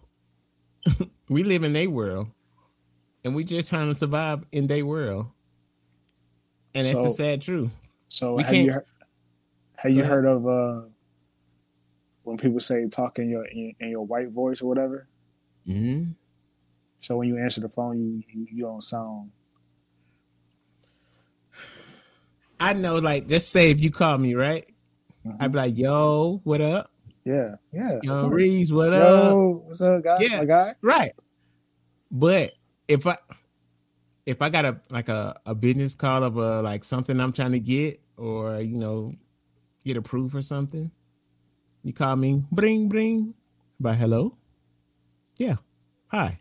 (laughs) we live in a world, and we just trying to survive in their world, and so, that's a sad truth. So we have can't, you have you heard of uh when people say talk in your in, in your white voice or whatever. Mm-hmm. So when you answer the phone, you, you, you don't sound. I know, like, just say if you call me, right? Mm-hmm. I'd be like, "Yo, what up?" Yeah, yeah. Yo, Reese, what Yo, up? what's up, guy? Yeah, My guy. Right. But if I if I got a like a, a business call of a like something I'm trying to get or you know get approved for something, you call me bring bring by hello. Yeah. Hi.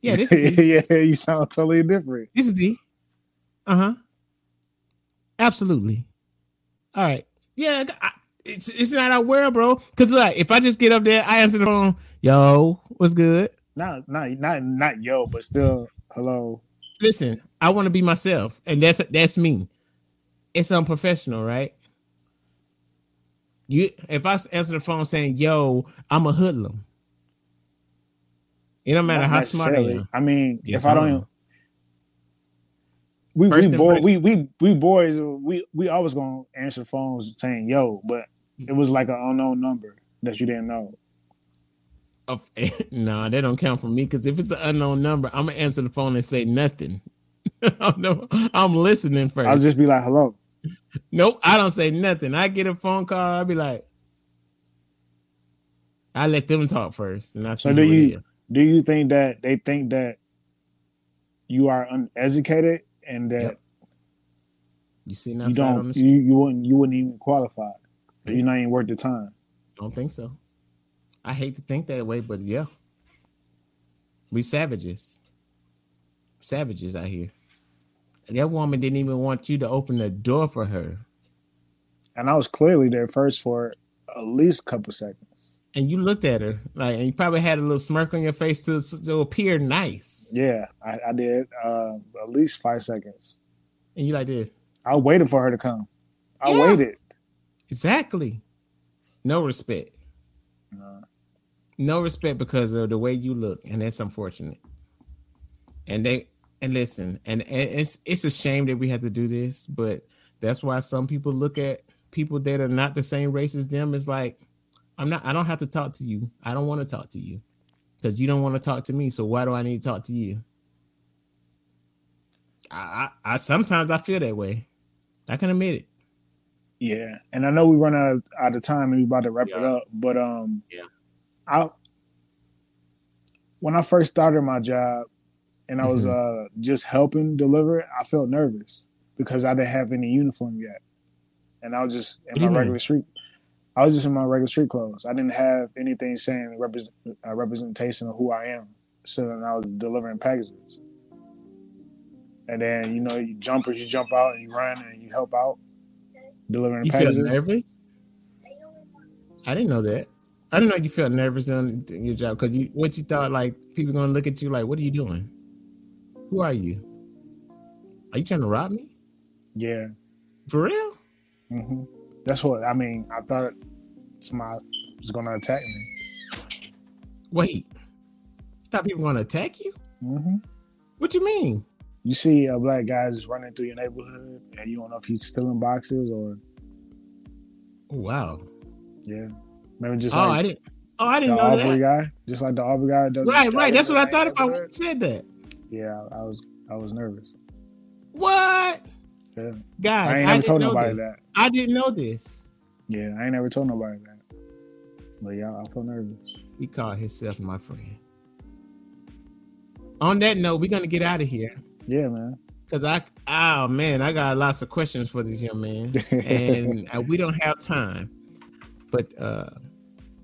Yeah, this is (laughs) yeah, you sound totally different. This is he. Uh-huh. Absolutely. All right. Yeah, I, it's it's not our world, bro. Cause like if I just get up there, I answer the phone, yo, what's good? No, not not not yo, but still hello. Listen, I want to be myself, and that's that's me. It's unprofessional, right? You if I answer the phone saying, "Yo, I'm a hoodlum," it don't matter Not how smart I am. I mean, yes, if I don't, we we, boy, we we we boys we we always gonna answer phones saying "Yo," but it was like an unknown number that you didn't know. Of, no, (laughs) nah, that don't count for me because if it's an unknown number, I'm gonna answer the phone and say nothing. (laughs) I'm listening first. I'll just be like, "Hello." Nope, I don't say nothing. I get a phone call, I'll be like, I let them talk first, and I so do you do you think that they think that you are uneducated and that yep. you see you don't you, you wouldn't you wouldn't even qualify. You're not even worth the time. I don't think so. I hate to think that way, but yeah, we savages, savages out here. That woman didn't even want you to open the door for her. And I was clearly there first for at least a couple seconds. And you looked at her like, and you probably had a little smirk on your face to, to appear nice. Yeah, I, I did. Uh, at least five seconds. And you like this. I waited for her to come. I Yeah. waited. Exactly. No respect. Uh, No respect because of the way you look, and that's unfortunate. And they and listen, and, and it's it's a shame that we have to do this, but that's why some people look at people that are not the same race as them as like, I'm not. I don't have to talk to you. I don't want to talk to you because you don't want to talk to me. So why do I need to talk to you? I, I, I sometimes I feel that way. I can admit it. yeah, and I know we run out of, out of time and we about to wrap it up, but um, Yeah. I when I first started my job and I was Mm-hmm. uh just helping deliver, it, I felt nervous because I didn't have any uniform yet, and I was just in you my mean? regular street. I was just in my regular street clothes. I didn't have anything saying represent, uh, representation of who I am. So then I was delivering packages. And then, you know, you jumpers, you jump out and you run and you help out delivering You feel packages. nervous? I didn't know that. I didn't know you felt nervous doing your job because you what you thought like people gonna look at you like, what are you doing? Who are you? Are you trying to rob me? Yeah. For real? hmm That's what I mean. I thought somebody was going to attack me. Wait. You thought people gonna attack you? hmm What you mean? You see a black guy just running through your neighborhood and you don't know if he's stealing boxes or, Oh, wow. yeah. Maybe just oh, I didn't. Oh, I didn't know Arbery that. guy. Just like the Arbery guy does. Right, right. That's what I thought about when you said that. Yeah, I was I was nervous. What? Yeah. Guys, I I, ain't never didn't told know nobody this. that. I didn't know this. Yeah, I ain't never told nobody that. But yeah, I feel nervous. He called himself my friend. On that note, we're gonna get out of here. Yeah, man. Cause I, oh man, I got lots of questions for this young man, (laughs) and uh, we don't have time. But uh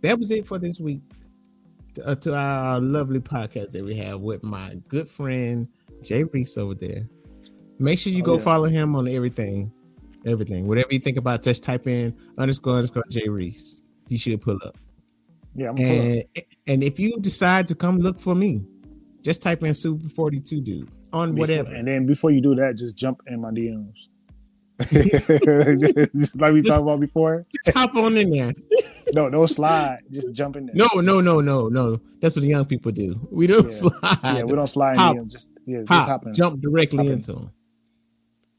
that was it for this week. Uh, to our lovely podcast that we have with my good friend Jay Reese over there. Make sure you Oh, go yeah. follow him on everything, everything. Whatever you think about, just type in underscore underscore Jay Reese. You should pull up. yeah, I'm. And and if you decide to come look for me, just type in Super Forty Two Dude on whatever. And then before you do that, just jump in my DMs. (laughs) just like we Just- talked about before. Just hop on in there. No, no slide. Just jump in there. No, no, no, no, no. That's what the young people do. We don't Yeah. slide. Yeah, we don't slide in Hop. DMs. Just yeah, just hop, hop in. jump directly Hop in. into them.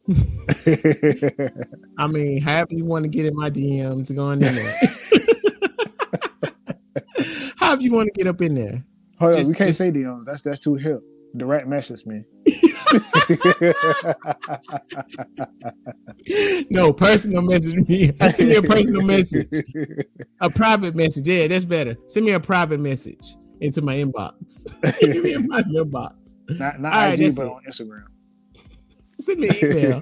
(laughs) I mean, however you want to get in my DMs, go in there. (laughs) however you want to get up in there. Hold on, we can't just- say DMs. That's that's too hip. Direct message me. No, personal message me. (laughs) Send me a personal message. A private message. Yeah, that's better. Send me a private message into my inbox. (laughs) Send me in my inbox. Not not All right, IG, that's but it. on Instagram. Send me an email.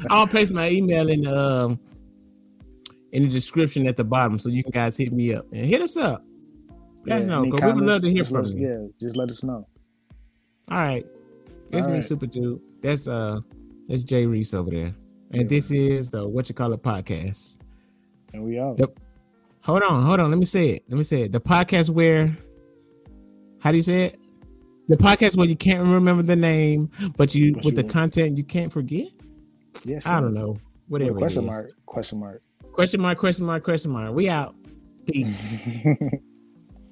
(laughs) I'll place my email in the um, in the description at the bottom, so you can guys hit me up and hit us up. Let us know because we would love to hear from us- you. Yeah, just let us know. All right, it's All me, right. Super Dude. That's uh, that's Jay Reese over there, and Yeah. this is the what you call it podcast. And we out. Yep. Hold on, hold on. Let me say it. Let me say it. The podcast where, how do you say it? The podcast where you can't remember the name, but you But with you the content you can't forget. Yes. I don't know. Whatever. it Question is. mark. Question mark. Question mark. Question mark. Question mark. We out. Peace. (laughs)